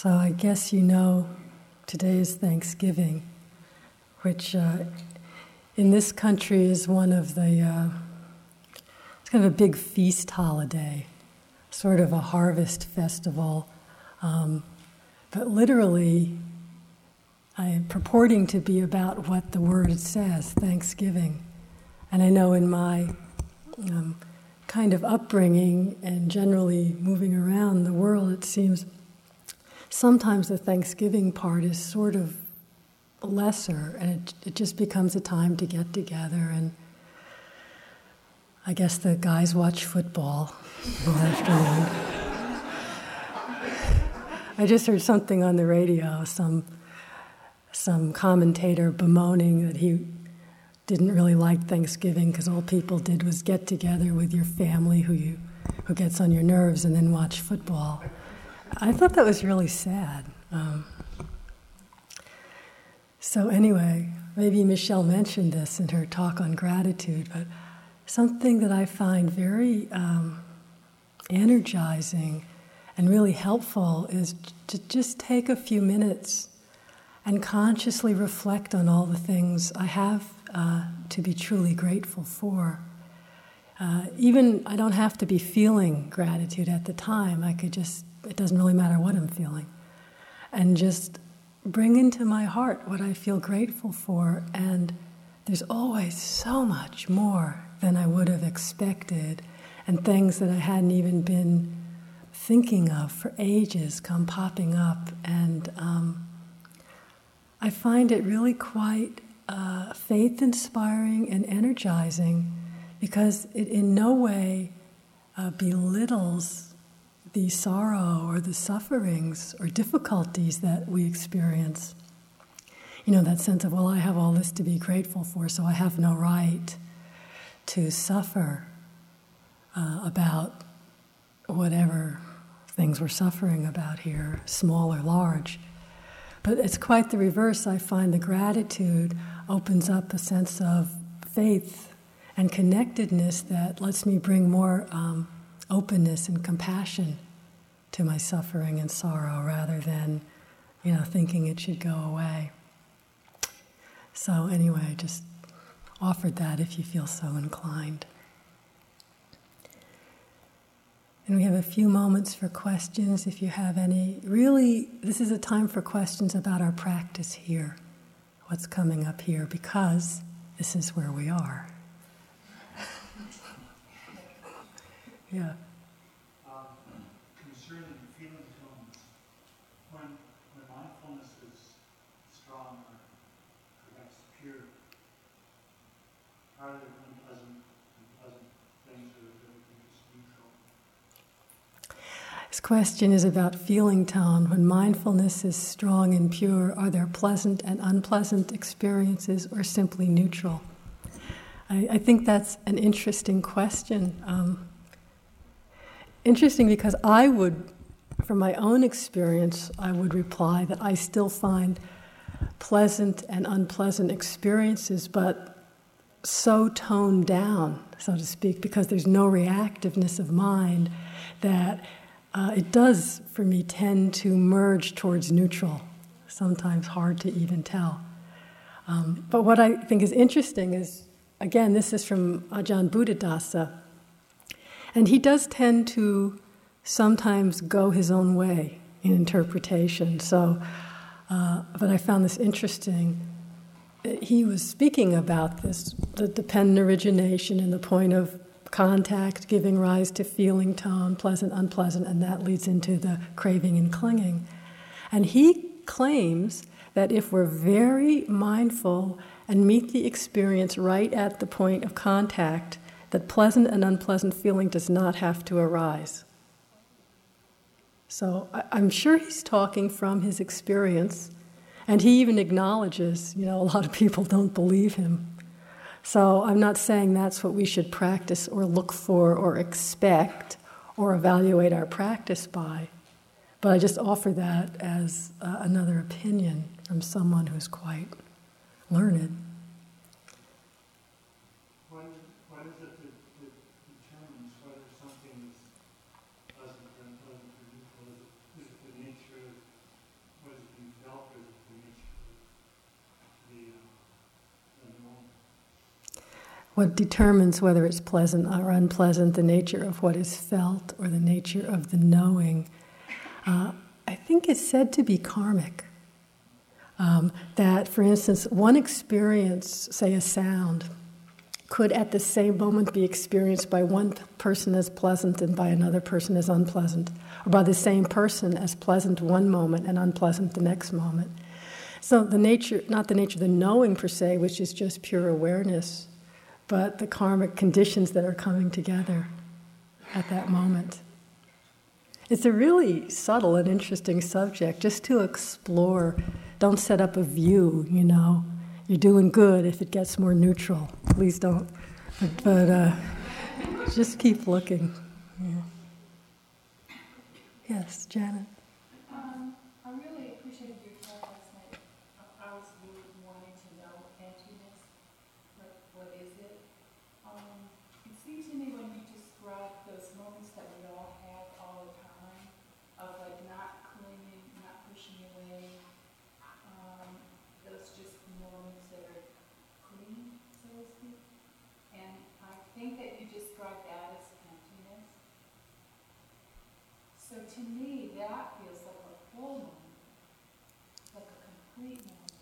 So I guess you know today is Thanksgiving, which uh, in this country is one of the, uh, it's kind of a big feast holiday, sort of a harvest festival. Um, but literally, I am purporting to be about what the word says, Thanksgiving. And I know in my um, kind of upbringing and generally moving around the world, it seems sometimes the Thanksgiving part is sort of lesser, and it, it just becomes a time to get together. And I guess the guys watch football all afternoon. I just heard something on the radio, some some commentator bemoaning that he didn't really like Thanksgiving because all people did was get together with your family who you who gets on your nerves and then watch football. I thought that was really sad. Um, so, anyway, maybe Michelle mentioned this in her talk on gratitude, but something that I find very um, energizing and really helpful is to just take a few minutes and consciously reflect on all the things I have uh, to be truly grateful for. Uh, even I don't have to be feeling gratitude at the time. I could just it doesn't really matter what I'm feeling. And just bring into my heart what I feel grateful for. And there's always so much more than I would have expected, and things that I hadn't even been thinking of for ages come popping up. And um, I find it really quite uh, faith inspiring and energizing because it in no way uh, belittles the sorrow or the sufferings or difficulties that we experience. You know, that sense of, well, I have all this to be grateful for, so I have no right to suffer uh, about whatever things we're suffering about here, small or large. But it's quite the reverse. I find the gratitude opens up a sense of faith and connectedness that lets me bring more um, openness and compassion to my suffering and sorrow rather than, you know, thinking it should go away. So, anyway, just offered that if you feel so inclined. And we have a few moments for questions if you have any. Really, this is a time for questions about our practice here, what's coming up here, because this is where we are. yeah. This question is about feeling tone. When mindfulness is strong and pure, are there pleasant and unpleasant experiences or simply neutral? I, I think that's an interesting question. Um, interesting because I would, from my own experience, I would reply that I still find pleasant and unpleasant experiences, but so toned down, so to speak, because there's no reactiveness of mind that uh, it does, for me, tend to merge towards neutral, sometimes hard to even tell. Um, but what I think is interesting is, again, this is from Ajahn Buddhadasa, and he does tend to sometimes go his own way in interpretation. So, uh, but I found this interesting. He was speaking about this, the dependent origination and the point of contact giving rise to feeling tone, pleasant, unpleasant, and that leads into the craving and clinging. And he claims that if we're very mindful and meet the experience right at the point of contact, that pleasant and unpleasant feeling does not have to arise. So I'm sure he's talking from his experience, and he even acknowledges, you know, a lot of people don't believe him. So I'm not saying that's what we should practice or look for or expect or evaluate our practice by, but I just offer that as uh, another opinion from someone who's quite learned. What determines whether it's pleasant or unpleasant, the nature of what is felt or the nature of the knowing, uh, I think is said to be karmic. Um, that, for instance, one experience, say a sound, could at the same moment be experienced by one person as pleasant and by another person as unpleasant, or by the same person as pleasant one moment and unpleasant the next moment. So the nature, not the nature of the knowing per se, which is just pure awareness, but the karmic conditions that are coming together at that moment. It's a really subtle and interesting subject just to explore. Don't set up a view, you know. You're doing good if it gets more neutral. Please don't. But, but uh, just keep looking. Yeah. Yes, Janet. To me, that feels like a full moment, like a complete moment.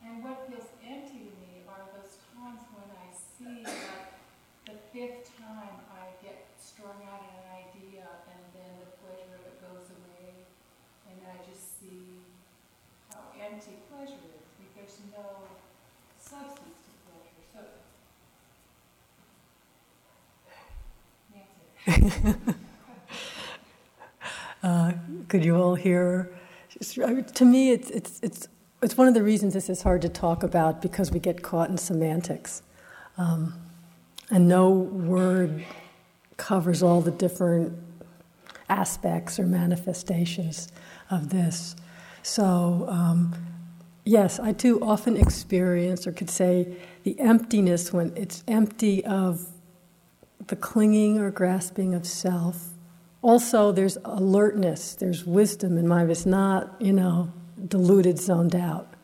And what feels empty to me are those times when I see like the fifth time I get strung out in an idea and then the pleasure of it goes away and I just see how empty pleasure is. Like there's no substance to pleasure. So Nancy. Could you all hear? To me, it's, it's, it's, it's one of the reasons this is hard to talk about because we get caught in semantics. Um, and no word covers all the different aspects or manifestations of this. So, um, yes, I too often experience, or could say, the emptiness when it's empty of the clinging or grasping of self also there's alertness, there's wisdom in mind. It's not, you know, deluded, zoned out.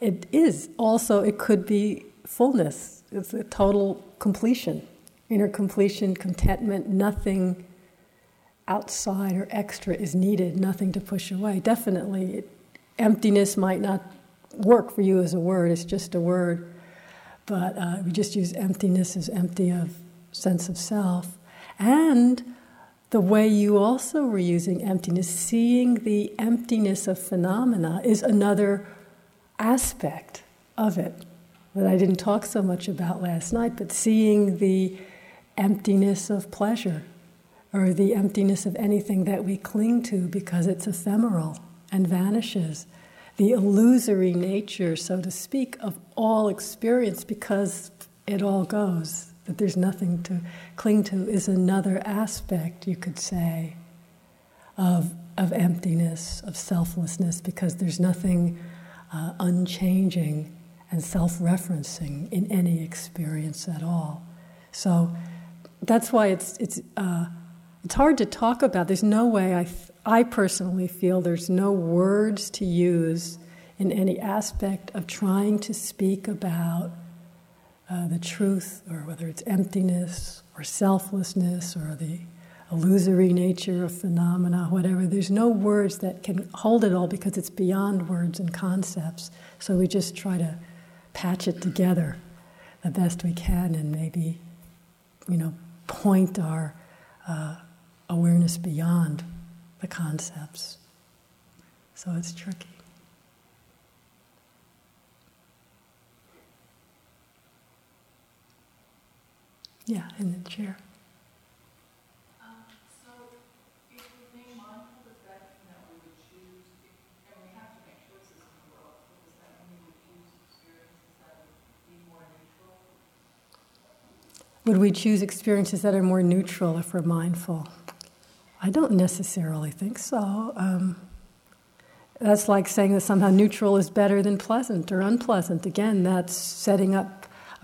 It is also, it could be fullness. It's a total completion, inner completion, contentment, nothing outside or extra is needed, nothing to push away. Definitely, it, emptiness might not work for you as a word, it's just a word. But uh, we just use emptiness as empty of sense of self. And the way you also were using emptiness, seeing the emptiness of phenomena, is another aspect of it that I didn't talk so much about last night, but seeing the emptiness of pleasure or the emptiness of anything that we cling to because it's ephemeral and vanishes. The illusory nature, so to speak, of all experience because it all goes that there's nothing to cling to is another aspect, you could say, of, of emptiness, of selflessness, because there's nothing uh, unchanging and self referencing in any experience at all. So that's why it's, it's, uh, it's hard to talk about. There's no way, I, I personally feel there's no words to use in any aspect of trying to speak about uh, the truth, or whether it's emptiness or selflessness or the illusory nature of phenomena, whatever. There's no words that can hold it all because it's beyond words and concepts. So we just try to patch it together the best we can and maybe, you know, point our uh, awareness beyond the concepts. So it's tricky. Yeah, in the chair. would we choose experiences that are more neutral if we're mindful? I don't necessarily think so. Um, that's like saying that somehow neutral is better than pleasant or unpleasant. Again, that's setting up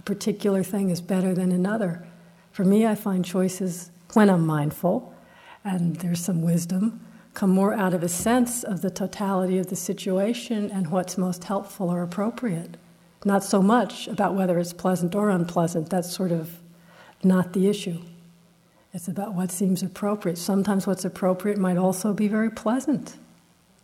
particular thing is better than another. For me, I find choices when I'm mindful, and there's some wisdom, come more out of a sense of the totality of the situation and what's most helpful or appropriate. not so much about whether it's pleasant or unpleasant. That's sort of not the issue. It's about what seems appropriate. Sometimes what's appropriate might also be very pleasant.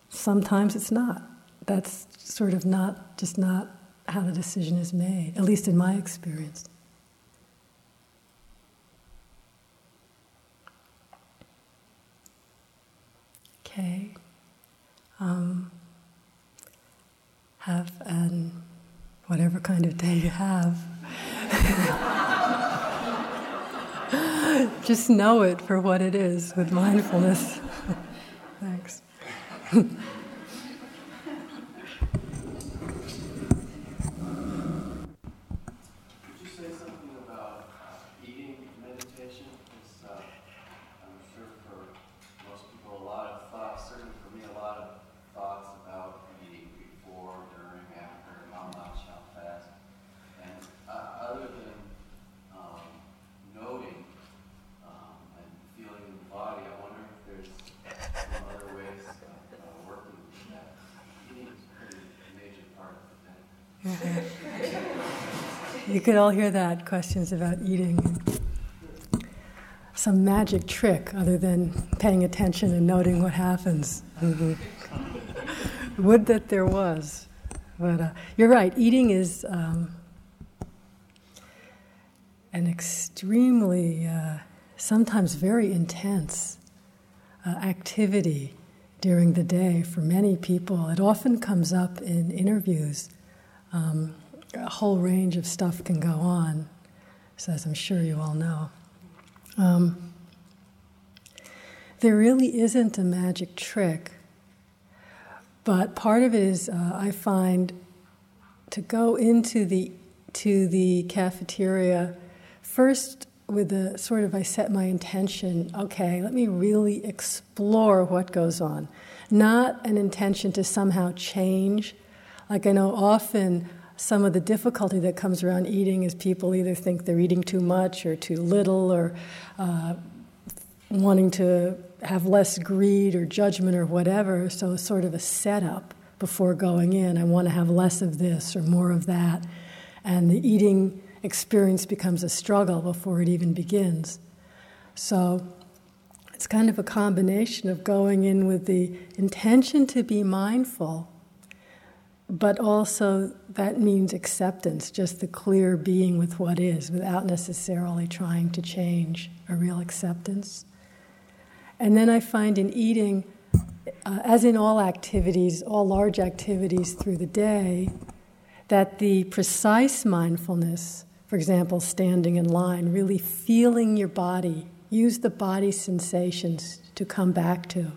Sometimes it's not. That's sort of not, just not how the decision is made, at least in my experience. Okay. Um, have an whatever kind of day you have. Just know it for what it is with mindfulness. Thanks. you could all hear that questions about eating. Some magic trick other than paying attention and noting what happens. Mm-hmm. Would that there was. But uh, you're right, eating is um, an extremely, uh, sometimes very intense uh, activity during the day for many people. It often comes up in interviews. Um, a whole range of stuff can go on, so as I'm sure you all know. Um, there really isn't a magic trick, but part of it is uh, I find to go into the to the cafeteria first with the sort of I set my intention. Okay, let me really explore what goes on, not an intention to somehow change like I know often some of the difficulty that comes around eating is people either think they're eating too much or too little or uh, wanting to have less greed or judgment or whatever. So it's sort of a setup before going in. I want to have less of this or more of that. And the eating experience becomes a struggle before it even begins. So it's kind of a combination of going in with the intention to be mindful but also that means acceptance, just the clear being with what is without necessarily trying to change, a real acceptance. And then I find in eating, uh, as in all activities, all large activities through the day, that the precise mindfulness, for example, standing in line, really feeling your body, use the body sensations to come back to.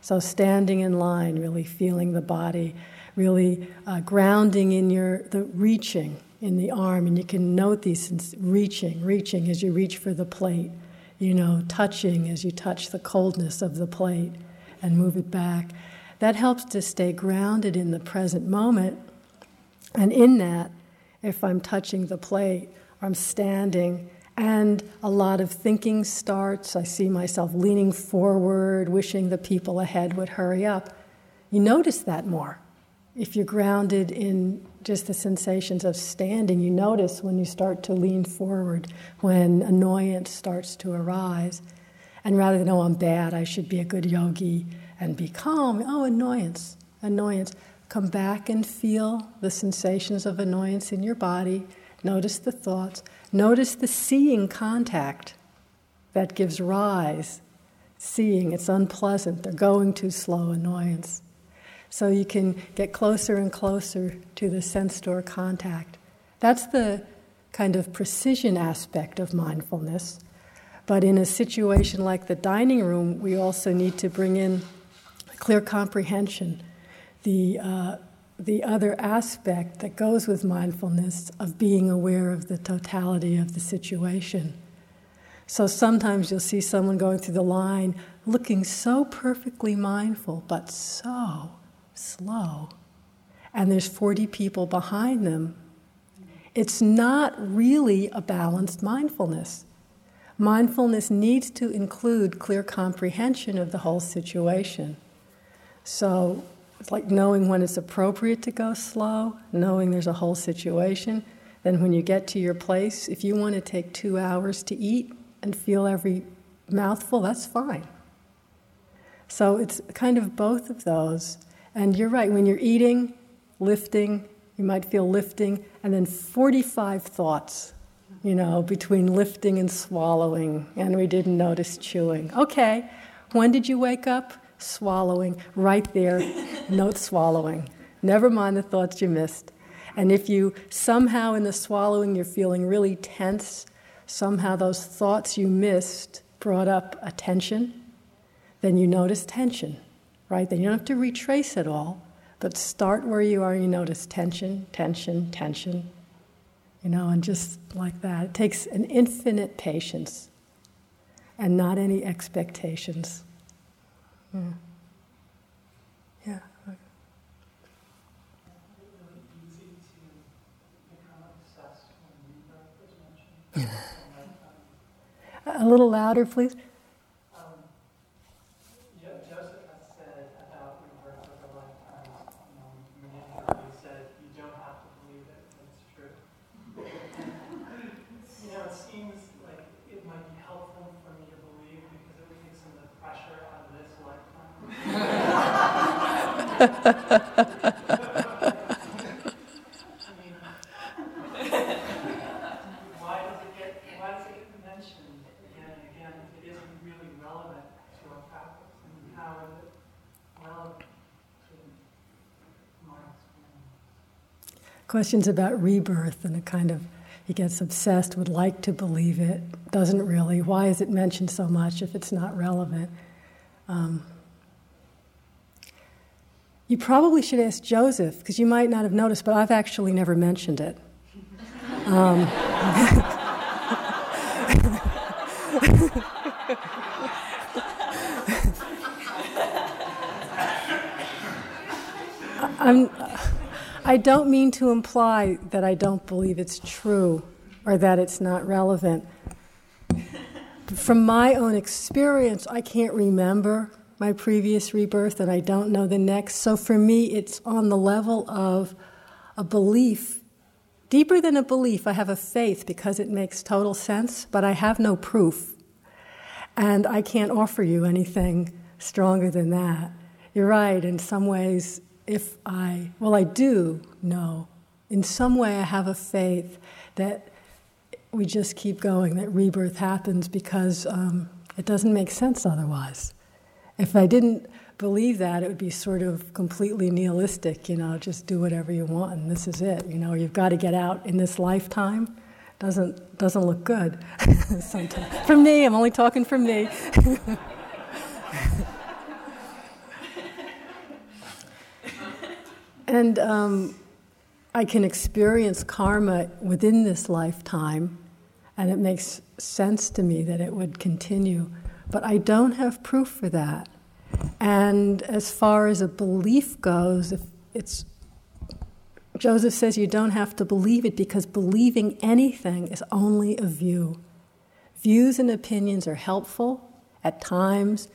So, standing in line, really feeling the body really uh, grounding in your the reaching in the arm, and you can note these reaching, reaching as you reach for the plate, you know, touching as you touch the coldness of the plate and move it back. That helps to stay grounded in the present moment. And in that, if I'm touching the plate or I'm standing, and a lot of thinking starts, I see myself leaning forward, wishing the people ahead would hurry up. You notice that more if you're grounded in just the sensations of standing, you notice when you start to lean forward, when annoyance starts to arise. And rather than, oh, I'm bad, I should be a good yogi and be calm, oh, annoyance, annoyance. Come back and feel the sensations of annoyance in your body. Notice the thoughts. Notice the seeing contact that gives rise. Seeing, it's unpleasant, they're going too slow, annoyance. So you can get closer and closer to the sense door contact. That's the kind of precision aspect of mindfulness. But in a situation like the dining room, we also need to bring in clear comprehension, the, uh, the other aspect that goes with mindfulness of being aware of the totality of the situation. So sometimes you'll see someone going through the line looking so perfectly mindful, but so slow, and there's 40 people behind them, it's not really a balanced mindfulness. Mindfulness needs to include clear comprehension of the whole situation. So, it's like knowing when it's appropriate to go slow, knowing there's a whole situation. Then, when you get to your place, if you want to take two hours to eat and feel every mouthful, that's fine. So, it's kind of both of those. And you're right, when you're eating, lifting, you might feel lifting, and then 45 thoughts, you know, between lifting and swallowing, and we didn't notice chewing. Okay, when did you wake up? Swallowing, right there, note swallowing. Never mind the thoughts you missed. And if you somehow in the swallowing you're feeling really tense, somehow those thoughts you missed brought up a tension, then you notice tension, right? Then you don't have to retrace it all, but start where you are and you notice tension, tension, tension, you know, and just like that. It takes an infinite patience and not any expectations. Hmm. Yeah. Yeah. A little louder, please. why does it get why does it get mentioned again and again if it isn't really relevant to our practice? And how is it relevant to my experience? Questions about rebirth and a kind of he gets obsessed, would like to believe it, doesn't really. Why is it mentioned so much if it's not relevant? Um, you probably should ask Joseph, because you might not have noticed, but I've actually never mentioned it. Um, I'm, I don't mean to imply that I don't believe it's true or that it's not relevant. From my own experience, I can't remember my previous rebirth and I don't know the next. So for me, it's on the level of a belief, deeper than a belief. I have a faith because it makes total sense, but I have no proof. And I can't offer you anything stronger than that. You're right, in some ways, if I, well, I do know, in some way, I have a faith that we just keep going, that rebirth happens because um, it doesn't make sense otherwise. If I didn't believe that, it would be sort of completely nihilistic, you know, just do whatever you want and this is it. You know, you've got to get out in this lifetime. Doesn't doesn't look good sometimes. For me, I'm only talking for me. and um, I can experience karma within this lifetime, and it makes sense to me that it would continue. But I don't have proof for that. And as far as a belief goes, if it's Joseph says you don't have to believe it because believing anything is only a view. Views and opinions are helpful at times.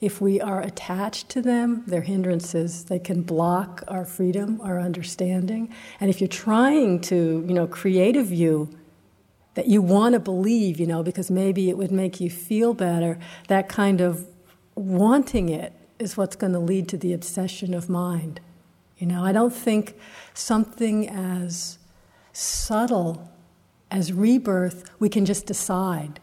If we are attached to them, they're hindrances. They can block our freedom, our understanding. And if you're trying to, you know, create a view that you want to believe, you know, because maybe it would make you feel better, that kind of wanting it is what's going to lead to the obsession of mind. You know, I don't think something as subtle as rebirth, we can just decide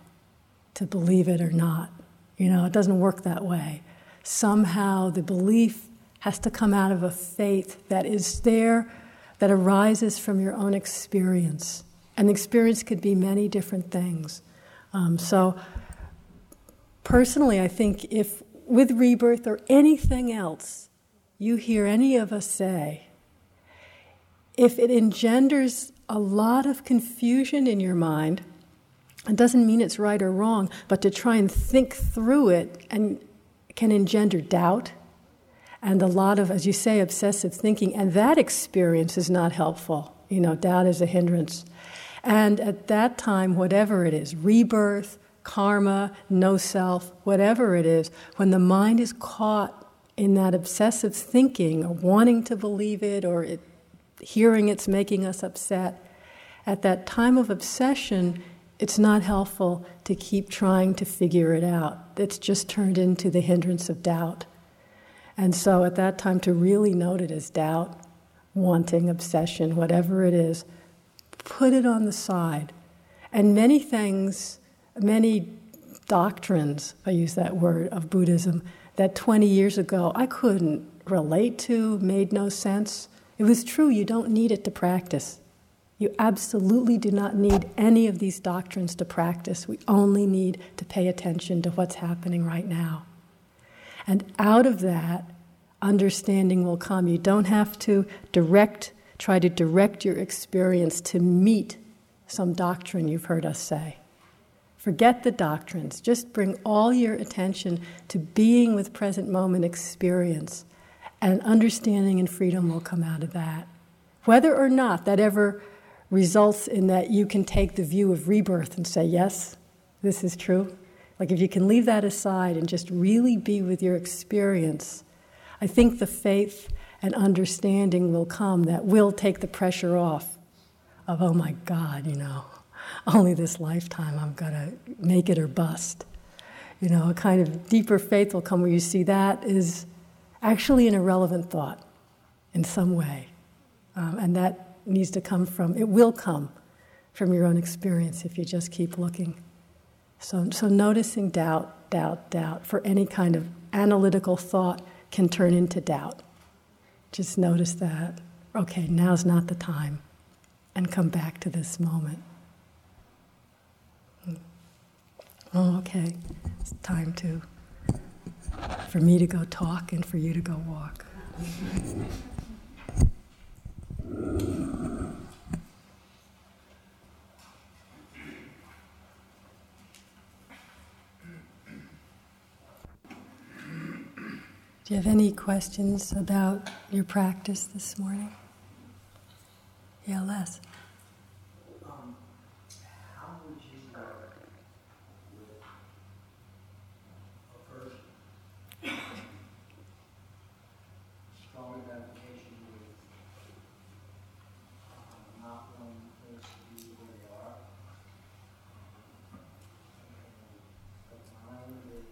to believe it or not. You know, it doesn't work that way. Somehow the belief has to come out of a faith that is there, that arises from your own experience. And experience could be many different things. Um, so, personally, I think if with rebirth or anything else you hear any of us say, if it engenders a lot of confusion in your mind, it doesn't mean it's right or wrong, but to try and think through it and can engender doubt and a lot of, as you say, obsessive thinking, and that experience is not helpful. You know, doubt is a hindrance. And at that time, whatever it is rebirth, karma, no self, whatever it is when the mind is caught in that obsessive thinking or wanting to believe it or it, hearing it's making us upset, at that time of obsession, it's not helpful to keep trying to figure it out. It's just turned into the hindrance of doubt. And so at that time, to really note it as doubt, wanting, obsession, whatever it is, put it on the side. And many things, many doctrines, I use that word, of Buddhism, that 20 years ago I couldn't relate to, made no sense. It was true, you don't need it to practice. You absolutely do not need any of these doctrines to practice. We only need to pay attention to what's happening right now. And out of that, understanding will come. You don't have to direct, try to direct your experience to meet some doctrine you've heard us say. Forget the doctrines. Just bring all your attention to being with present moment experience, and understanding and freedom will come out of that. Whether or not that ever results in that you can take the view of rebirth and say, yes, this is true. Like if you can leave that aside and just really be with your experience, I think the faith and understanding will come that will take the pressure off of, oh my God, you know, only this lifetime I'm going to make it or bust. You know, a kind of deeper faith will come where you see that is actually an irrelevant thought in some way. Um, and that needs to come from, it will come from your own experience if you just keep looking. So, so noticing doubt, doubt, doubt for any kind of analytical thought can turn into doubt. Just notice that. Okay, now's not the time. And come back to this moment. Oh, okay. It's time to for me to go talk and for you to go walk. Do you have any questions about your practice this morning? Yeah, Les. Um, how would you work with a person? Strong identification with um, not wanting things to be where they are. the mind is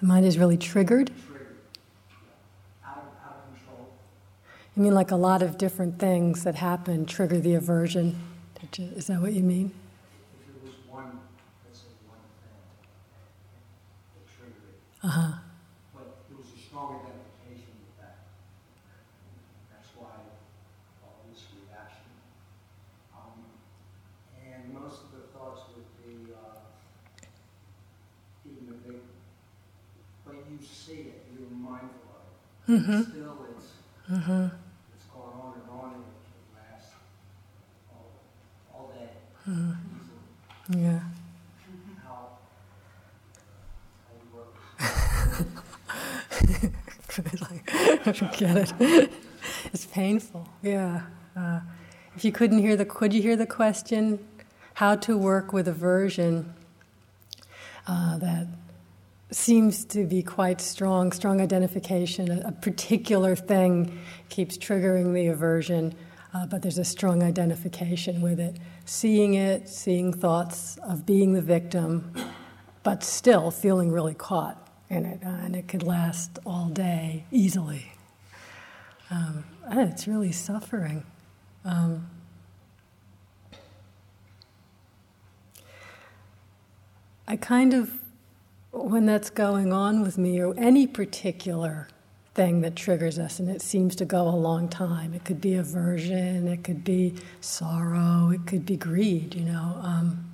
The mind is really triggered? You mean like a lot of different things that happen trigger the aversion? Is that what you mean? If it was one, let's say one thing that triggered it. Uh huh. But it was a strong identification with that. That's why all this reaction. Um, and most of the thoughts would be, uh, even if they but you see it, you're mindful of it. Mm-hmm. Still, it's, mm-hmm. it's going on and on, and it can all, all day. Mm-hmm. Yeah. How, I don't get it. It's painful. Yeah. Uh, if you couldn't hear the, could you hear the question? How to work with aversion? Uh, that seems to be quite strong, strong identification. A, a particular thing keeps triggering the aversion, uh, but there's a strong identification with it. Seeing it, seeing thoughts of being the victim, but still feeling really caught in it, uh, and it could last all day easily. Um, it's really suffering. Um, I kind of when that's going on with me, or any particular thing that triggers us, and it seems to go a long time. It could be aversion, it could be sorrow, it could be greed, you know. Um,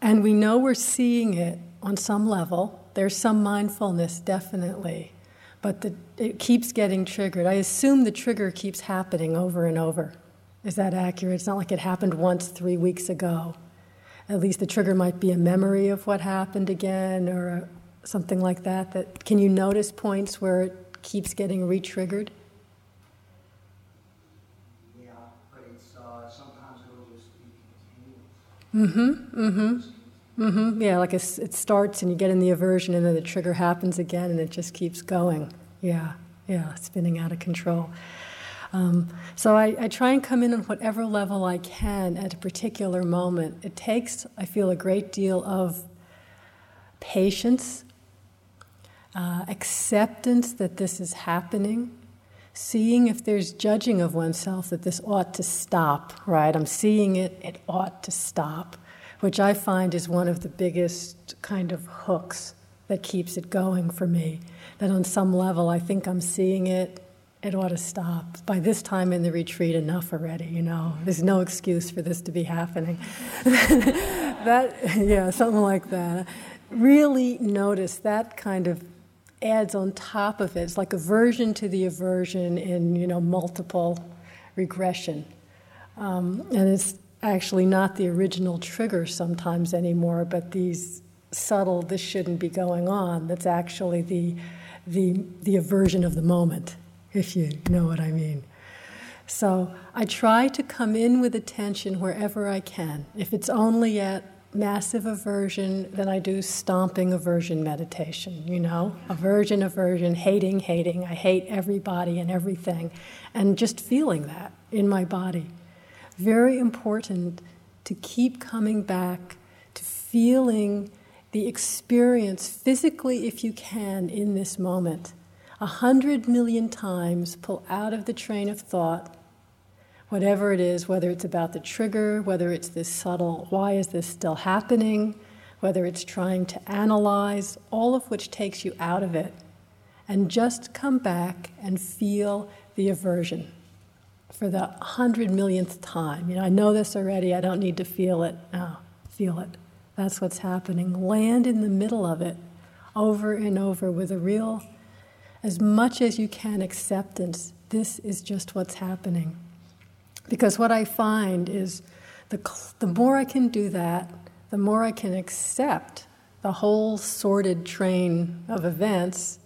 and we know we're seeing it on some level. There's some mindfulness, definitely, but the, it keeps getting triggered. I assume the trigger keeps happening over and over. Is that accurate? It's not like it happened once three weeks ago at least the trigger might be a memory of what happened again or a, something like that that can you notice points where it keeps getting re-triggered yeah but it's uh, sometimes it'll just be continuous mm-hmm mm-hmm Mm-hmm. Yeah, like it starts and you get in the aversion, and then the trigger happens again, and it just keeps going. Yeah, yeah, spinning out of control. Um, so I, I, try and come in on whatever level I can at a particular moment. It takes, I feel, a great deal of patience, uh, acceptance that this is happening, seeing if there's judging of oneself that this ought to stop, right? I'm seeing it, it ought to stop, which I find is one of the biggest kind of hooks that keeps it going for me. That on some level I think I'm seeing it, it ought to stop. By this time in the retreat, enough already, you know. There's no excuse for this to be happening. that, yeah, something like that. Really notice that kind of adds on top of it. It's like aversion to the aversion in, you know, multiple regression. Um, and it's actually not the original trigger sometimes anymore, but these subtle, this shouldn't be going on, that's actually the, the, the aversion of the moment if you know what I mean. So I try to come in with attention wherever I can. If it's only at massive aversion, then I do stomping aversion meditation, you know? Aversion, aversion, hating, hating. I hate everybody and everything. And just feeling that in my body. Very important to keep coming back to feeling the experience physically, if you can, in this moment a hundred million times pull out of the train of thought whatever it is, whether it's about the trigger, whether it's this subtle, why is this still happening, whether it's trying to analyze, all of which takes you out of it. And just come back and feel the aversion for the hundred millionth time. You know, I know this already, I don't need to feel it. Feel it. That's what's happening. Land in the middle of it over and over with a real as much as you can acceptance. This is just what's happening. Because what I find is the, the more I can do that, the more I can accept the whole sordid train of events,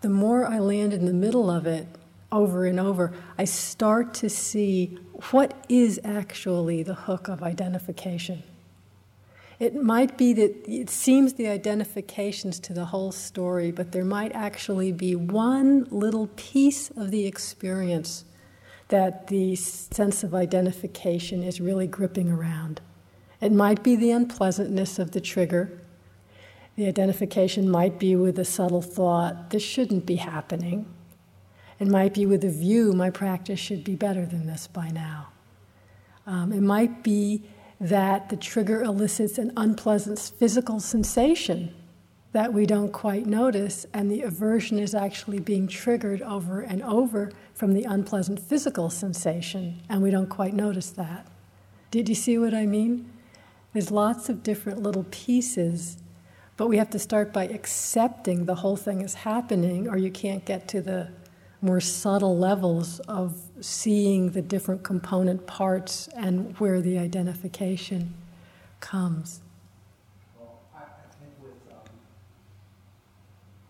the more I land in the middle of it over and over, I start to see what is actually the hook of identification. It might be that it seems the identifications to the whole story, but there might actually be one little piece of the experience that the sense of identification is really gripping around. It might be the unpleasantness of the trigger. The identification might be with a subtle thought, this shouldn't be happening. It might be with a view, my practice should be better than this by now. Um, it might be that the trigger elicits an unpleasant physical sensation that we don't quite notice, and the aversion is actually being triggered over and over from the unpleasant physical sensation, and we don't quite notice that. Did you see what I mean? There's lots of different little pieces, but we have to start by accepting the whole thing is happening, or you can't get to the more subtle levels of seeing the different component parts and where the identification comes. Well, I, I think with, um,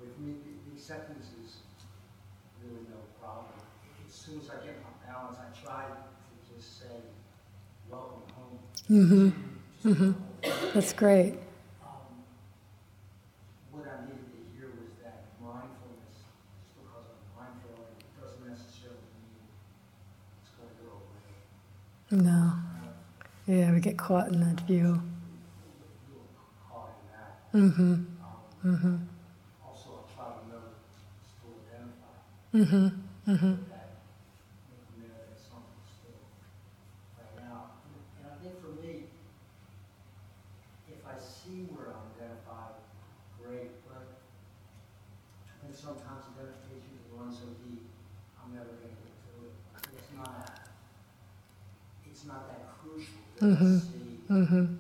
with me, the acceptance is really no problem. As soon as I get my balance, I try to just say, welcome home. Mm-hmm. Mm-hmm. That's great. No. Yeah, we get caught in that view. Mm-hmm. Mm-hmm. Also, I try to know to identify. Mm-hmm. Mm-hmm. Mm-hmm.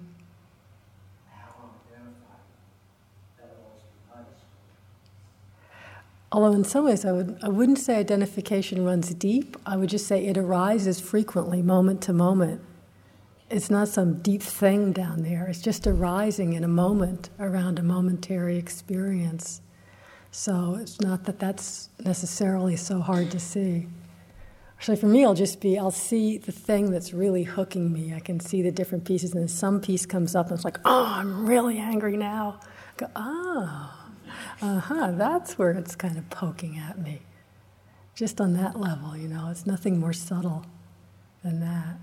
Although in some ways I would I wouldn't say identification runs deep. I would just say it arises frequently, moment to moment. It's not some deep thing down there. It's just arising in a moment around a momentary experience. So it's not that that's necessarily so hard to see. So for me, I'll just be I'll see the thing that's really hooking me. I can see the different pieces, and then some piece comes up, and it's like, oh, I'm really angry now. I go, oh, uh huh, that's where it's kind of poking at me. Just on that level, you know, it's nothing more subtle than that.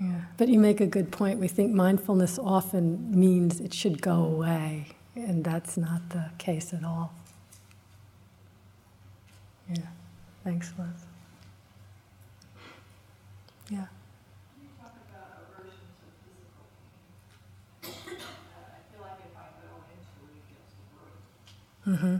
Yeah, but you make a good point. We think mindfulness often means it should go away, and that's not the case at all. Yeah, thanks, Liz. Yeah. Mm-hmm.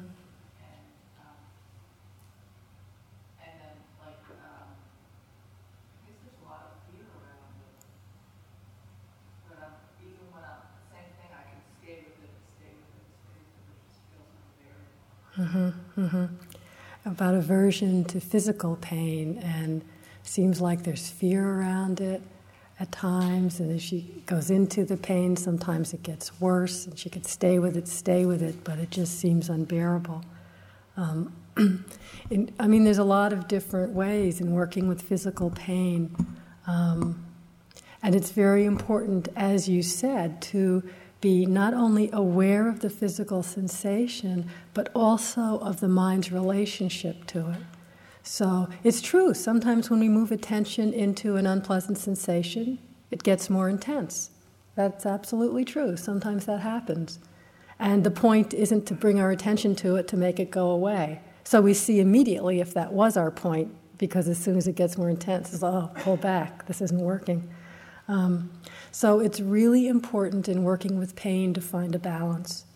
Mm-hmm. Mm-hmm. About aversion to physical pain, and seems like there's fear around it at times, and as she goes into the pain, sometimes it gets worse, and she could stay with it, stay with it, but it just seems unbearable. Um, in, I mean, there's a lot of different ways in working with physical pain. Um, and it's very important, as you said, to be not only aware of the physical sensation, but also of the mind's relationship to it. So it's true, sometimes when we move attention into an unpleasant sensation, it gets more intense. That's absolutely true. Sometimes that happens. And the point isn't to bring our attention to it to make it go away. So we see immediately if that was our point, because as soon as it gets more intense, it's, oh, pull back, this isn't working. Um, so it's really important in working with pain to find a balance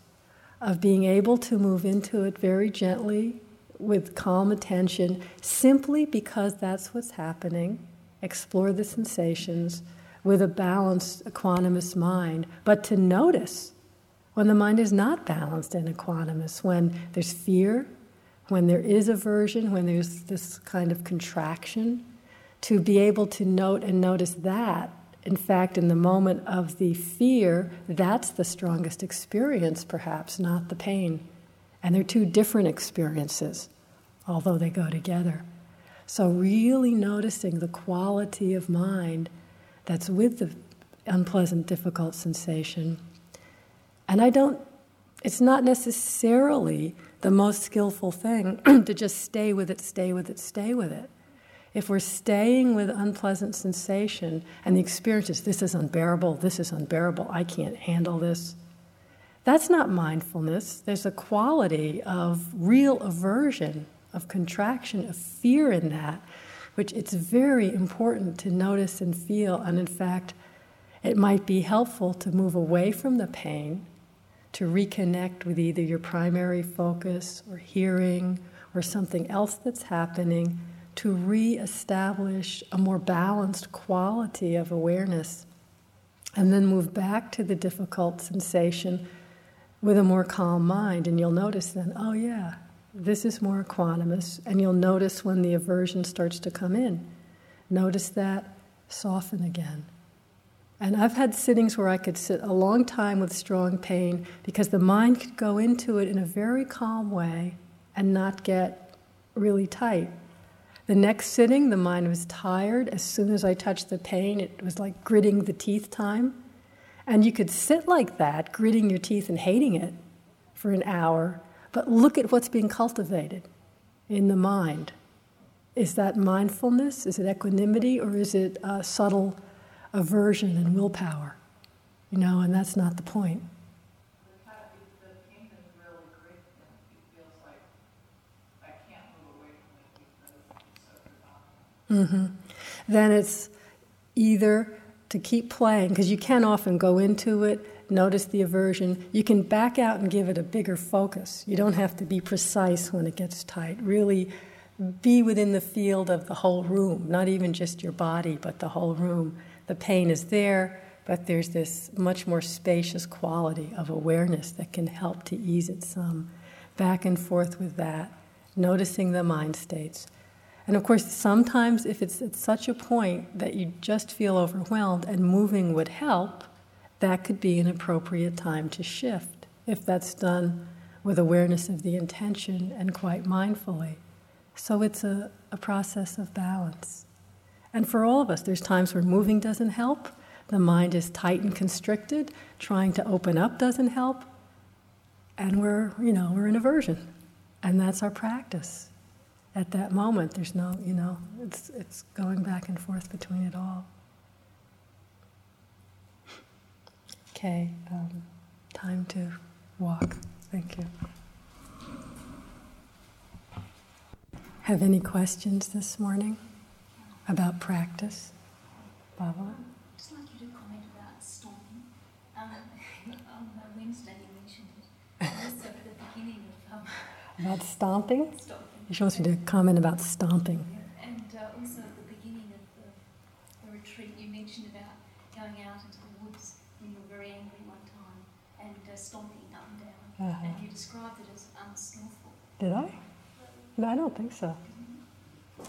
of being able to move into it very gently with calm attention simply because that's what's happening. Explore the sensations with a balanced, equanimous mind, but to notice when the mind is not balanced and equanimous, when there's fear, when there is aversion, when there's this kind of contraction, to be able to note and notice that. In fact, in the moment of the fear, that's the strongest experience, perhaps, not the pain. And they're two different experiences although they go together. So, really noticing the quality of mind that's with the unpleasant, difficult sensation. And I don't, it's not necessarily the most skillful thing to just stay with it, stay with it, stay with it. If we're staying with unpleasant sensation and the experience is, this is unbearable, this is unbearable, I can't handle this, that's not mindfulness. There's a quality of real aversion of contraction, of fear in that, which it's very important to notice and feel. And in fact, it might be helpful to move away from the pain, to reconnect with either your primary focus or hearing or something else that's happening, to re-establish a more balanced quality of awareness, and then move back to the difficult sensation with a more calm mind. And you'll notice then, oh yeah, this is more equanimous, and you'll notice when the aversion starts to come in. Notice that, soften again. And I've had sittings where I could sit a long time with strong pain because the mind could go into it in a very calm way and not get really tight. The next sitting, the mind was tired. As soon as I touched the pain, it was like gritting the teeth time. And you could sit like that, gritting your teeth and hating it for an hour but look at what's being cultivated in the mind. Is that mindfulness? Is it equanimity? Or is it subtle aversion and willpower? You know, and that's not the point. Mm-hmm. Then it's either to keep playing, because you can often go into it notice the aversion. You can back out and give it a bigger focus. You don't have to be precise when it gets tight. Really be within the field of the whole room, not even just your body, but the whole room. The pain is there, but there's this much more spacious quality of awareness that can help to ease it some. Back and forth with that, noticing the mind states. And of course, sometimes if it's at such a point that you just feel overwhelmed and moving would help, that could be an appropriate time to shift if that's done with awareness of the intention and quite mindfully. So it's a, a process of balance. And for all of us, there's times where moving doesn't help, the mind is tight and constricted, trying to open up doesn't help, and we're, you know, we're in aversion. And that's our practice. At that moment, there's no, you know, it's, it's going back and forth between it all. Okay, um, time to walk. Thank you. Have any questions this morning about practice? Baba? I'd just like you to comment about stomping. Um, on Wednesday you mentioned it. Also at the beginning of um, About stomping? stomping. She wants me to comment about stomping. And uh, also at the beginning of the, the retreat you mentioned about going out into the woods when you were very angry one time and uh, stomping up and down. Uh-huh. And you described it as unskillful. Did I? No, I don't think so.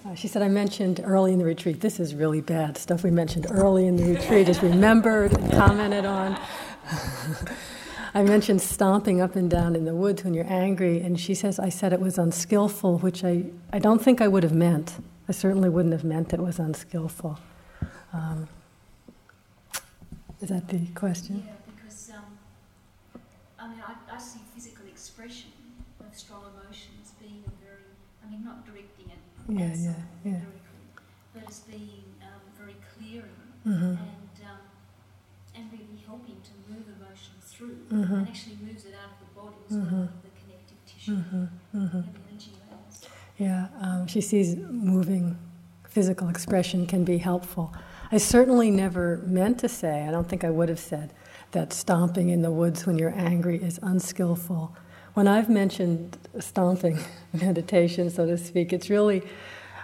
Uh, she said, I mentioned early in the retreat, this is really bad stuff we mentioned early in the retreat is remembered and commented on. I mentioned stomping up and down in the woods when you're angry, and she says, I said it was unskillful, which I, I don't think I would have meant. I certainly wouldn't have meant it was unskillful. Um, is that the question? Yeah, because um, I mean, I, I see physical expression of strong emotions being a very, I mean, not directing it Yeah, yeah, yeah. directly, but as being um, very clearing Mm-hmm. and really helping to move emotion through Mhm. and actually moves it out of the body as Mhm. well, of the connective tissue Mm-hmm. Mm-hmm. and the energy. Yeah, um, she sees moving physical expression can be helpful. I certainly never meant to say, I don't think I would have said, that stomping in the woods when you're angry is unskillful. When I've mentioned stomping meditation, so to speak, it's really,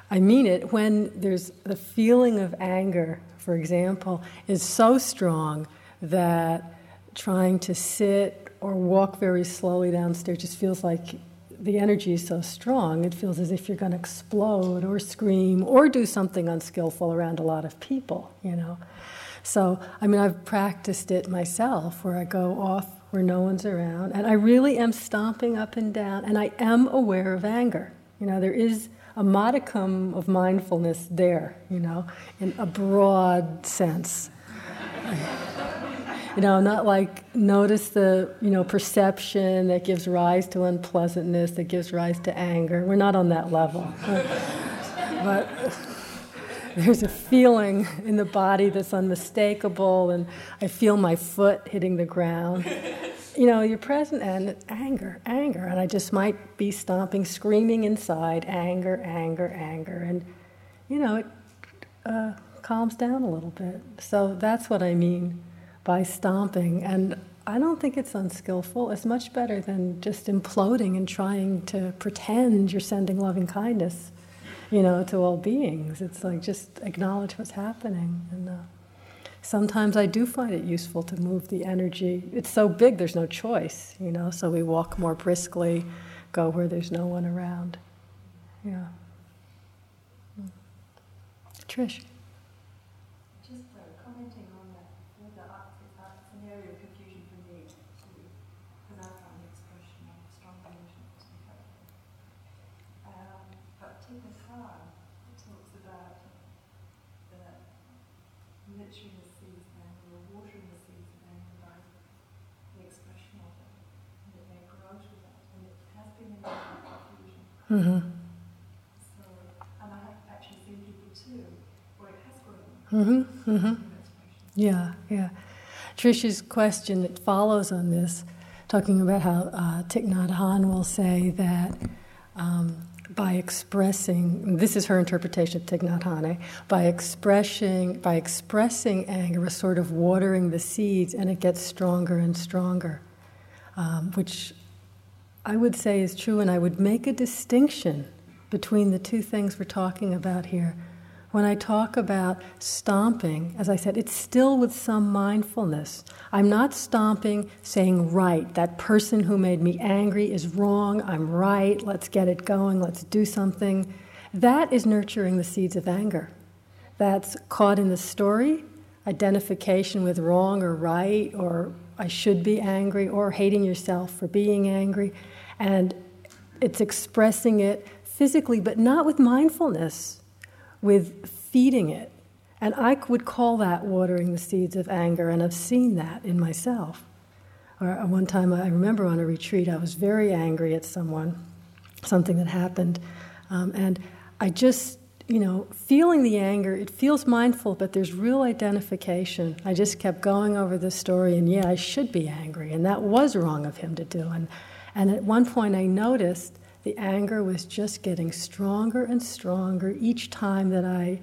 I mean it when there's the feeling of anger, for example, is so strong that trying to sit or walk very slowly downstairs just feels like the energy is so strong, it feels as if you're going to explode or scream or do something unskillful around a lot of people, you know. So, I mean, I've practiced it myself where I go off where no one's around and I really am stomping up and down and I am aware of anger. You know, there is a modicum of mindfulness there, you know, in a broad sense. You know, not like notice the, you know, perception that gives rise to unpleasantness, that gives rise to anger. We're not on that level. but there's a feeling in the body that's unmistakable, and I feel my foot hitting the ground. You know, you're present and anger, anger, and I just might be stomping, screaming inside, anger, anger, anger, and you know, it uh, calms down a little bit. So that's what I mean by stomping, and I don't think it's unskillful. It's much better than just imploding and trying to pretend you're sending loving kindness you know, to all beings. It's like just acknowledge what's happening. And uh, sometimes I do find it useful to move the energy. It's so big, there's no choice, you know, so we walk more briskly, go where there's no one around. Yeah. Mm. Trish. Just uh, commenting on that, whether I- if I- it's an area of confusion for me too, because I find the expression of strong emotions to be helpful. Um, but Thich Nhat Hanh talks about the nurturing the seeds of anger or watering the seeds of anger by the expression of it, and that they grow to that, and it has been an area of confusion. Mm-hmm. So, and I have actually seen people too, where it has grown. Mm-hmm. Mm-hmm. Yeah, yeah. Trish's question that follows on this, talking about how uh, Thich Nhat Hanh will say that um, by expressing, this is her interpretation of Thich Nhat Hanh, eh? by expressing, by expressing anger, we're sort of watering the seeds, and it gets stronger and stronger, um, which I would say is true, and I would make a distinction between the two things we're talking about here. When I talk about stomping, as I said, it's still with some mindfulness. I'm not stomping saying, right, that person who made me angry is wrong, I'm right, let's get it going, let's do something. That is nurturing the seeds of anger. That's caught in the story, identification with wrong or right, or I should be angry, or hating yourself for being angry. And it's expressing it physically, but not with mindfulness, with feeding it. And I would call that watering the seeds of anger, and I've seen that in myself. Or uh, one time I remember on a retreat, I was very angry at someone, something that happened, um, and I just, you know, feeling the anger, it feels mindful, but there's real identification. I just kept going over the story, and yeah, I should be angry, and that was wrong of him to do. And, and at one point, I noticed the anger was just getting stronger and stronger each time that I,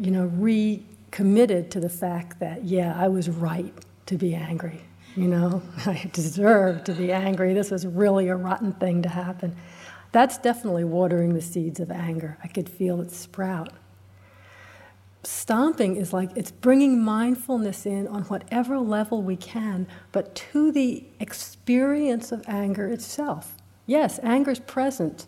you know, recommitted to the fact that, yeah, I was right to be angry. You know, I deserved to be angry. This was really a rotten thing to happen. That's definitely watering the seeds of anger. I could feel it sprout. Stomping is like it's bringing mindfulness in on whatever level we can, but to the experience of anger itself. Yes, anger is present.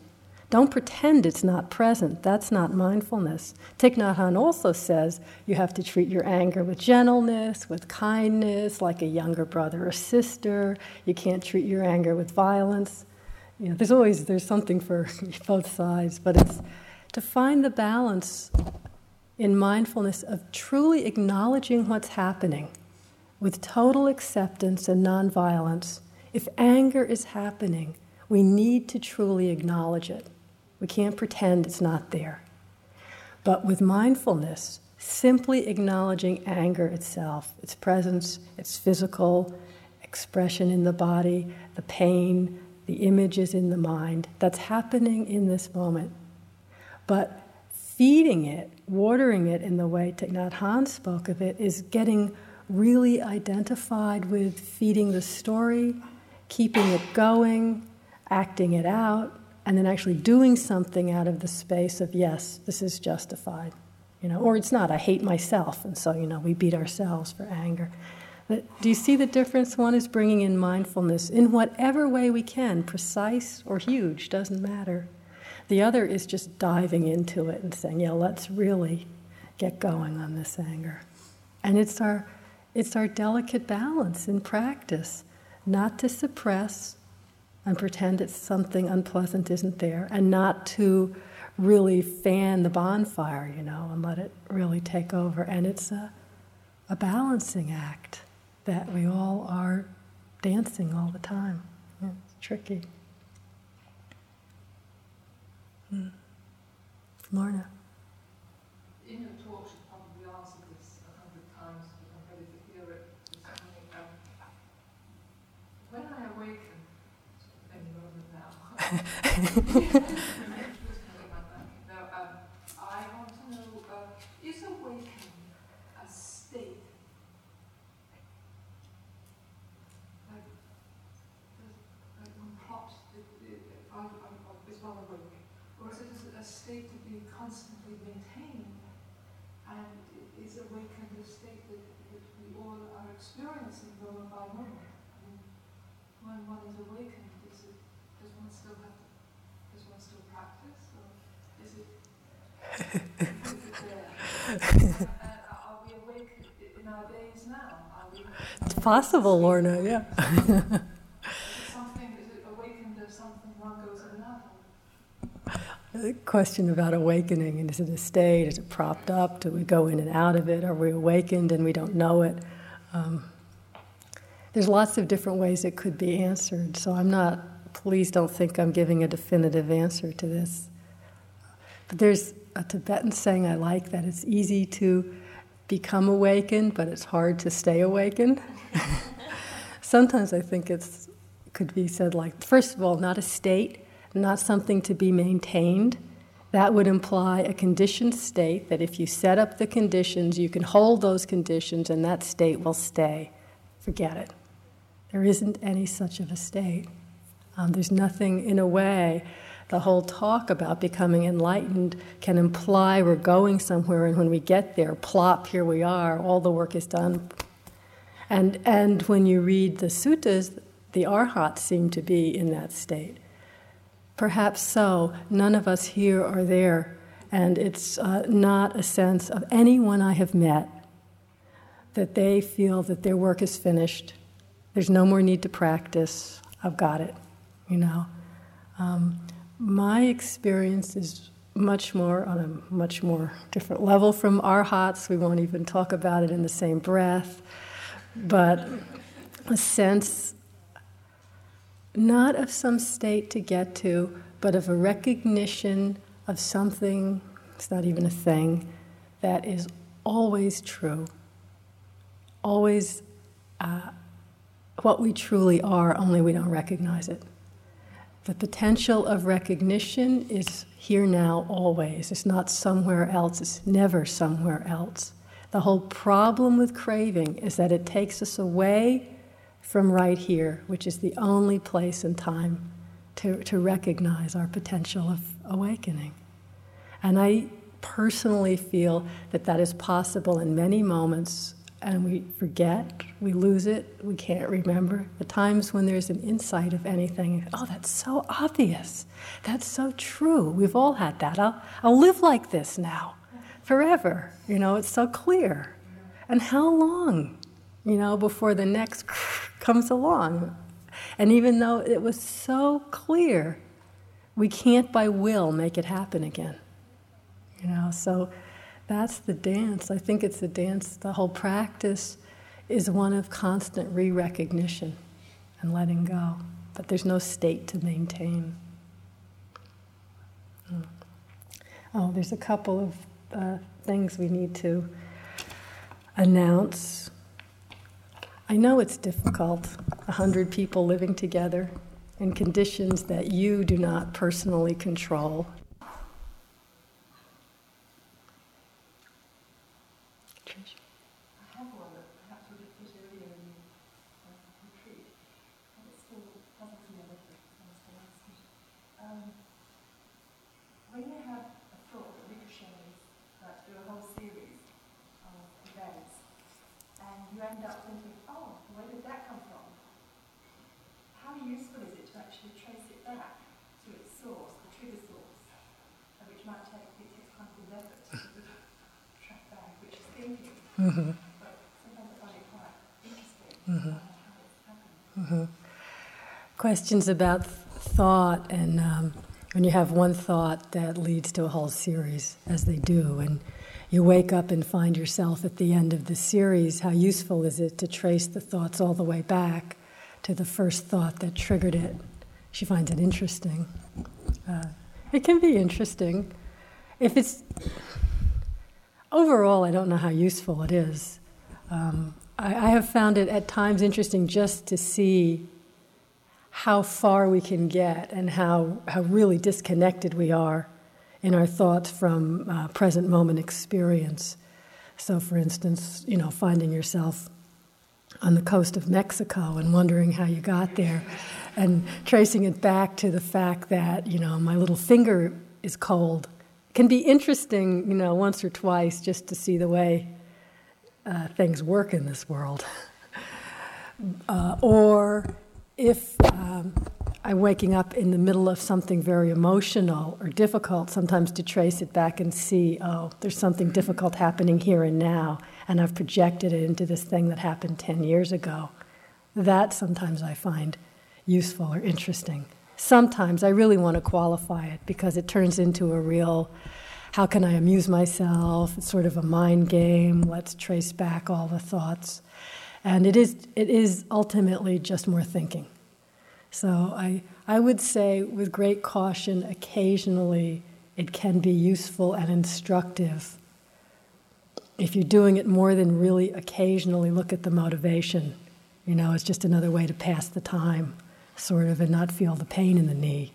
Don't pretend it's not present. That's not mindfulness. Thich Nhat Hanh also says you have to treat your anger with gentleness, with kindness, like a younger brother or sister. You can't treat your anger with violence. You know, there's always there's something for both sides, but it's to find the balance in mindfulness of truly acknowledging what's happening with total acceptance and nonviolence. If anger is happening, we need to truly acknowledge it. We can't pretend it's not there. But with mindfulness, simply acknowledging anger itself, its presence, its physical expression in the body, the pain, the images in the mind, that's happening in this moment. But feeding it, watering it in the way Thich Nhat Hanh spoke of it, is getting really identified with feeding the story, keeping it going, acting it out, and then actually doing something out of the space of, yes, this is justified. You know, or it's not, I hate myself, and so, you know, we beat ourselves for anger. But do you see the difference? One is bringing in mindfulness in whatever way we can, precise or huge, doesn't matter. The other is just diving into it and saying, yeah, let's really get going on this anger. And it's our, it's our delicate balance in practice, not to suppress, and pretend it's something unpleasant isn't there, and not to really fan the bonfire, you know, and let it really take over. And it's a, a balancing act that we all are dancing all the time. Yeah, it's tricky. Hmm. Lorna. In your talk, you probably answered this a hundred times, but I'm ready to hear it. Um, when I awaken, now, um, I want to know, uh, is awakening a state? Like, like one plot, it, it, I, I, is one awake? Or is it a state to be constantly maintained? And is awakened a state that, that we all are experiencing moment by moment? I mean, when one is awakened, does one still have to, does one still practice, or is it, is it there? uh, are we awake in our days now? It's possible, Lorna, yeah. something, is it awakened as something one goes in and out of? The question about awakening, and is it a state? Is it propped up? Do we go in and out of it? Are we awakened and we don't know it? Um, there's lots of different ways it could be answered, so I'm not please don't think I'm giving a definitive answer to this. But there's a Tibetan saying I like that it's easy to become awakened, but it's hard to stay awakened. Sometimes I think it's could be said like, first of all, not a state, not something to be maintained. That would imply a conditioned state that if you set up the conditions, you can hold those conditions and that state will stay. Forget it. There isn't any such of a state. Um, there's nothing, in a way, the whole talk about becoming enlightened can imply we're going somewhere, and when we get there, plop, here we are, all the work is done. And, and when you read the suttas, the arhats seem to be in that state. Perhaps so. None of us here are there, and it's uh, not a sense of anyone I have met that they feel that their work is finished. There's no more need to practice. I've got it you know. Um, my experience is much more on a much more different level from arhats. We won't even talk about it in the same breath, but a sense not of some state to get to, but of a recognition of something, it's not even a thing, that is always true, always uh, what we truly are, only we don't recognize it. The potential of recognition is here now, always. It's not somewhere else, it's never somewhere else. The whole problem with craving is that it takes us away from right here, which is the only place and time to, to recognize our potential of awakening. And I personally feel that that is possible in many moments, and we forget, we lose it, we can't remember. The times when there's an insight of anything, oh, that's so obvious, that's so true. We've all had that. I'll, I'll live like this now, forever. You know, it's so clear. And how long, you know, before the next comes along? And even though it was so clear, we can't by will make it happen again. You know, so that's the dance. I think it's the dance, the whole practice is one of constant re recognition and letting go. But there's no state to maintain. Hmm. Oh, there's a couple of uh, things we need to announce. I know it's difficult, a hundred people living together in conditions that you do not personally control. Mm-hmm. Mm-hmm. Questions about thought, and um, when you have one thought that leads to a whole series, as they do, and you wake up and find yourself at the end of the series, how useful is it to trace the thoughts all the way back to the first thought that triggered it? She finds it interesting. Uh, it can be interesting. If it's overall, I don't know how useful it is. Um, I, I have found it at times interesting just to see how far we can get and how, how really disconnected we are in our thoughts from uh, present moment experience. So, for instance, you know, finding yourself on the coast of Mexico and wondering how you got there, and tracing it back to the fact that, you know, my little finger is cold can be interesting, you know, once or twice just to see the way uh, things work in this world. uh, or if um, I'm waking up in the middle of something very emotional or difficult, sometimes to trace it back and see, oh, there's something difficult happening here and now, and I've projected it into this thing that happened 10 years ago. That sometimes I find useful or interesting sometimes I really want to qualify it because it turns into a real how can I amuse myself? It's sort of a mind game. Let's trace back all the thoughts. And it is, it is ultimately just more thinking. So I, I would say, with great caution, occasionally it can be useful and instructive. If you're doing it more than really occasionally, look at the motivation. You know, it's just another way to pass the time sort of and not feel the pain in the knee.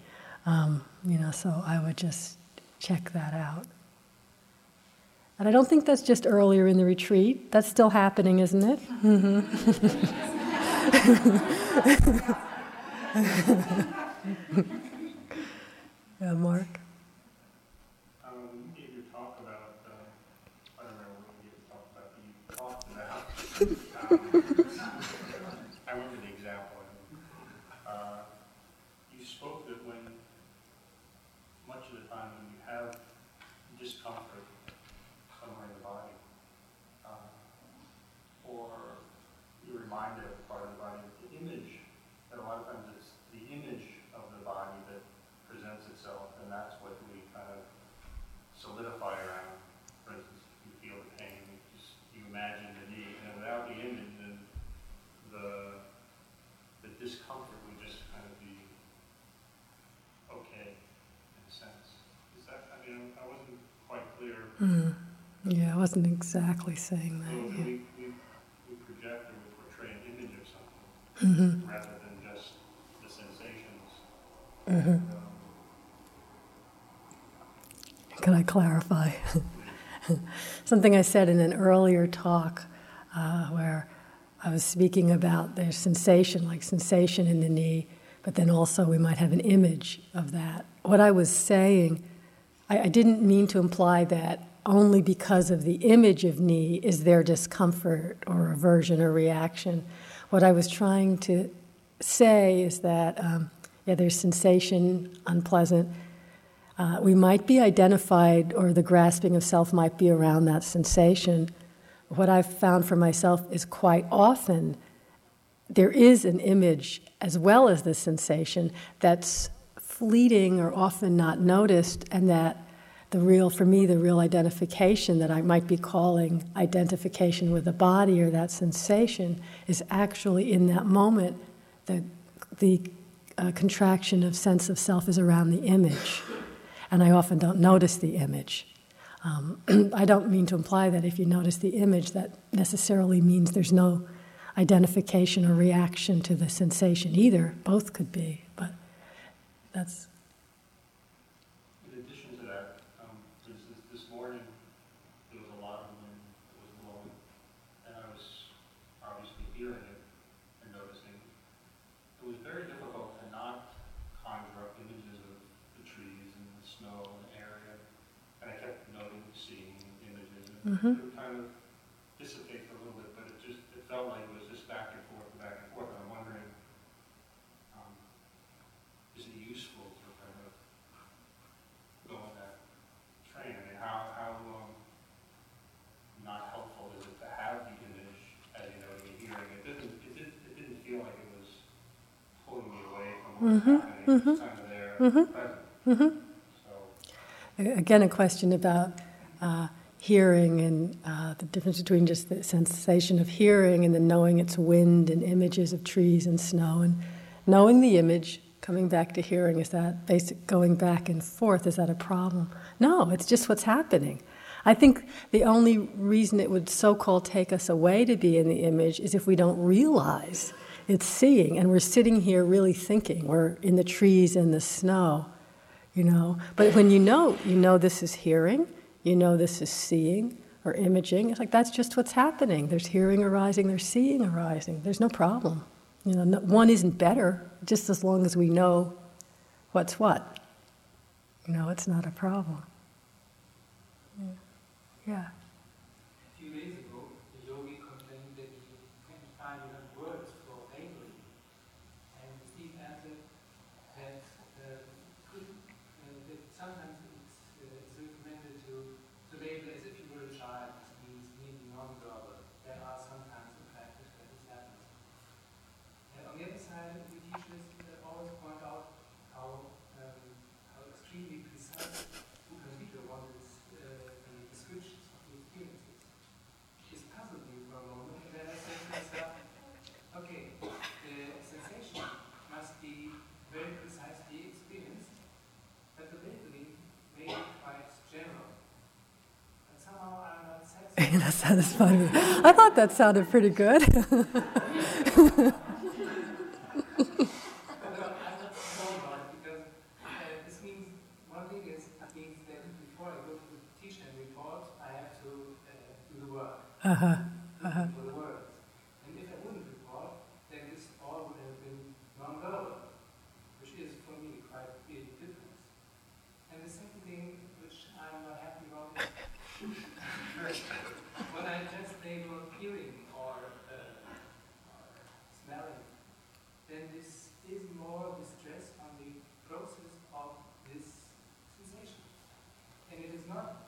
Um, you know, so I would just check that out. And I don't think that's just earlier in the retreat. That's still happening, isn't it? Yeah, Mark. Um, you um, the image of the body that presents itself solidify around. For instance, you feel the pain, you just you imagine the knee, and without the image, then the the discomfort would just kind of be okay in a sense. Is that? I mean, I wasn't quite clear. Mm. Yeah, I wasn't exactly saying that. So Yeah. we, we, we project or we portray an image of something hmm rather than just the sensations. hmm Um, Can I clarify? Something I said in an earlier talk uh, where I was speaking about there's sensation, like sensation in the knee, but then also we might have an image of that. What I was saying, I, I didn't mean to imply that only because of the image of knee is there discomfort or aversion or reaction. What I was trying to say is that, um, yeah, there's sensation, unpleasant. Uh, we might be identified, or the grasping of self might be around that sensation. What I've found for myself is quite often there is an image as well as the sensation that's fleeting or often not noticed, and that the real, for me, the real identification that I might be calling identification with the body or that sensation is actually in that moment the, the uh, contraction of sense of self is around the image and I often don't notice the image. Um, I don't mean to imply that if you notice the image, that necessarily means there's no identification or reaction to the sensation either. Both could be, but that's. In addition to that, um, for instance, this morning, there was a lot of wind, it was blowing, and I was obviously hearing it and noticing. It was very difficult to not conjure up images of the trees and the snow and the area. And I kept noting, seeing Mhm. it would kind of dissipate for a little bit, but it just, it felt like it was just back and forth, and back and forth. And I'm wondering, um, is it useful to kind of go on that train? I mean, how, how, um, not helpful is it to have the image as you know you're hearing? It didn't, it didn't, it didn't feel like it was pulling me away from what's Mhm, happening. mhm, It's kind of there, mhm. present. hmm So, Again, a question about uh, hearing and uh, the difference between just the sensation of hearing and then knowing it's wind and images of trees and snow and knowing the image, coming back to hearing, is that basic going back and forth, is that a problem? No, it's just what's happening. I think the only reason it would so called take us away to be in the image is if we don't realize it's seeing and we're sitting here really thinking. We're in the trees and the snow you know. But when you know, you know this is hearing, you know this is seeing or imaging. It's like that's just what's happening. There's hearing arising, there's seeing arising. There's no problem. You know, no, one isn't better just as long as we know what's what. You know, it's not a problem. Yeah. yeah. A few days ago, the yogi complained that he can't find enough words for angry. And Steve answered that, uh, could, uh, that sometimes it's, uh, it's recommended to, to label as if you were a child, this means meaning non-verbal. There are sometimes in practice that this happens. And on the other side, we teachers uh, always point out how, um, how extremely precise U Pandita wanted uh, the descriptions of the experiences. This puzzled me for a moment, and then I said to myself, okay, the sensation must be very precisely experienced, but the labeling may be quite general. But somehow I'm satisfied. that sounded funny. I thought that sounded pretty good. Well, I'm uh-huh, uh-huh not sure about it because uh, this means one thing is it means that before I go to the teacher and report, I have to uh, do the work. uh-huh. looking for the words. And if I wouldn't report, then this all would have been non-verbal, which is for me quite a big difference. And the second thing which I'm not happy about is when I just label hearing or, uh, or smelling, then this is more the stress on the process of this sensation. And it is not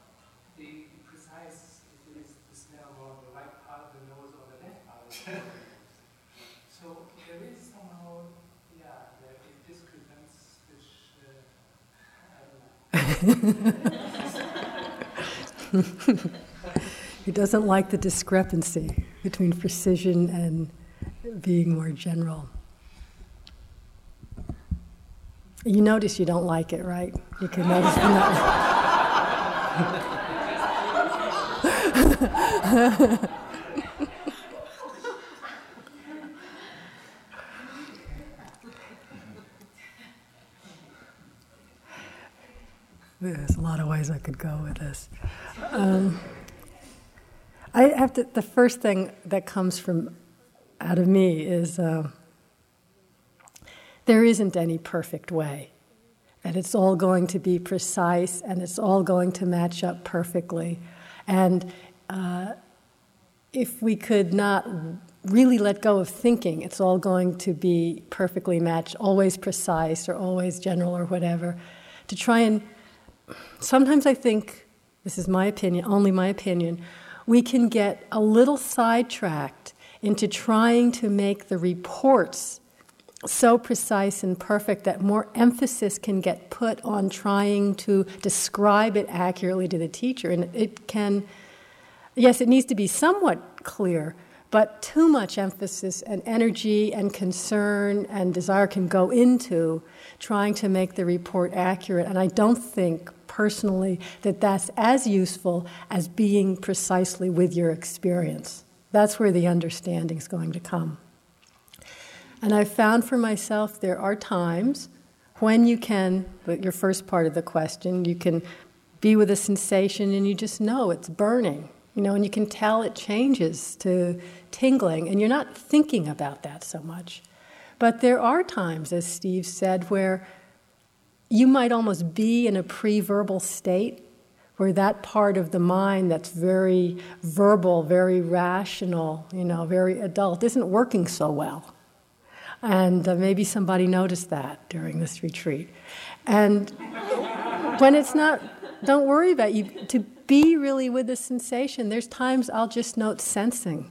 the precise, if it is the smell more on the right part of the nose or the left part of the nose. so there is somehow, yeah, there is he doesn't like the discrepancy between precision and being more general. You notice you don't like it, right? You can notice. There's a lot of ways I could go with this. Um, I have to, the first thing that comes from out of me is uh, there isn't any perfect way. And it's all going to be precise and it's all going to match up perfectly. And uh, if we could not really let go of thinking, it's all going to be perfectly matched, always precise or always general or whatever, to try and sometimes I think, this is my opinion, only my opinion, we can get a little sidetracked into trying to make the reports so precise and perfect that more emphasis can get put on trying to describe it accurately to the teacher. And it can, yes, it needs to be somewhat clear, but too much emphasis and energy and concern and desire can go into trying to make the report accurate. And I don't think personally that that's as useful as being precisely with your experience. That's where the understanding is going to come. And I've found for myself there are times when you can, but your first part of the question, you can be with a sensation and you just know it's burning, you know, and you can tell it changes to tingling, and you're not thinking about that so much. But there are times, as Steve said, where you might almost be in a pre verbal state where that part of the mind that's very verbal, very rational, you know, very adult isn't working so well. And uh, maybe somebody noticed that during this retreat. And when it's not, don't worry about you. To be really with the sensation, there's times I'll just note sensing,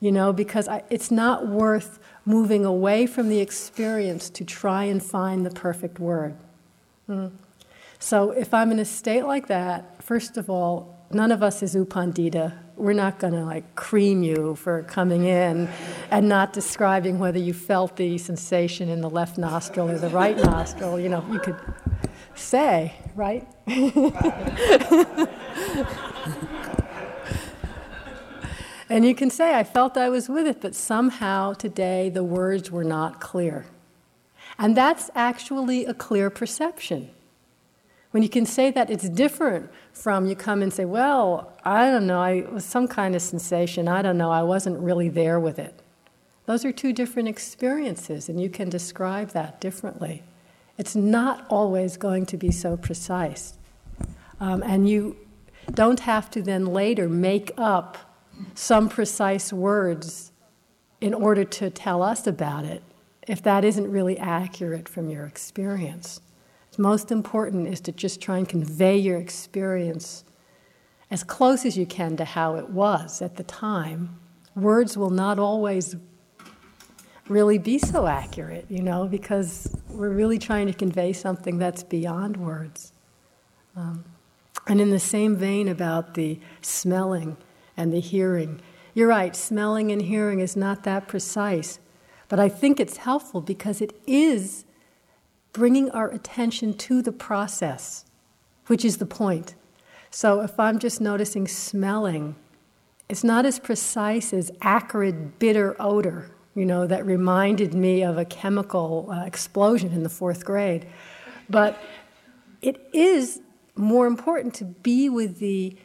you know, because I, it's not worth moving away from the experience to try and find the perfect word. Mm. So if I'm in a state like that, first of all, none of us is U Pandita. We're not going to like cream you for coming in and not describing whether you felt the sensation in the left nostril or the right nostril. You know, you could say, right? And you can say, I felt I was with it, but somehow today the words were not clear. And that's actually a clear perception. When you can say that, it's different from you come and say, Well, I don't know, I, it was some kind of sensation, I don't know, I wasn't really there with it. Those are two different experiences, and you can describe that differently. It's not always going to be so precise. Um, and you don't have to then later make up some precise words in order to tell us about it if that isn't really accurate from your experience. What's most important is to just try and convey your experience as close as you can to how it was at the time. Words will not always really be so accurate, you know, because we're really trying to convey something that's beyond words. Um, and in the same vein about the smelling, and the hearing. You're right, smelling and hearing is not that precise, but I think it's helpful because it is bringing our attention to the process, which is the point. So if I'm just noticing smelling, it's not as precise as acrid, bitter odor, you know, that reminded me of a chemical uh, explosion in the fourth grade. But it is more important to be with the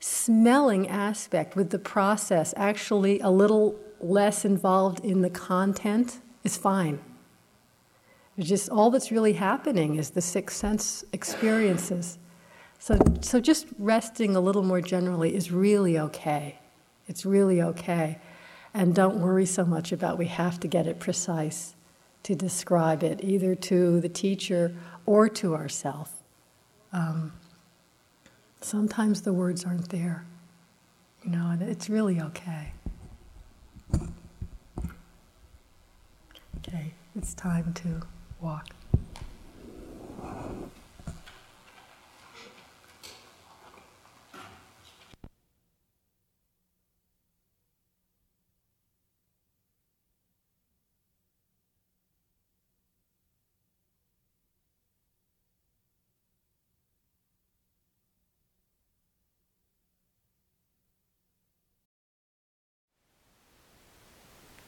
smelling aspect with the process, actually a little less involved in the content, is fine. It's just all that's really happening is the six sense experiences. So, so just resting a little more generally is really okay. It's really okay. And don't worry so much about we have to get it precise to describe it, either to the teacher or to ourselves. Um, Sometimes the words aren't there. You know, and it's really okay. Okay, it's time to walk.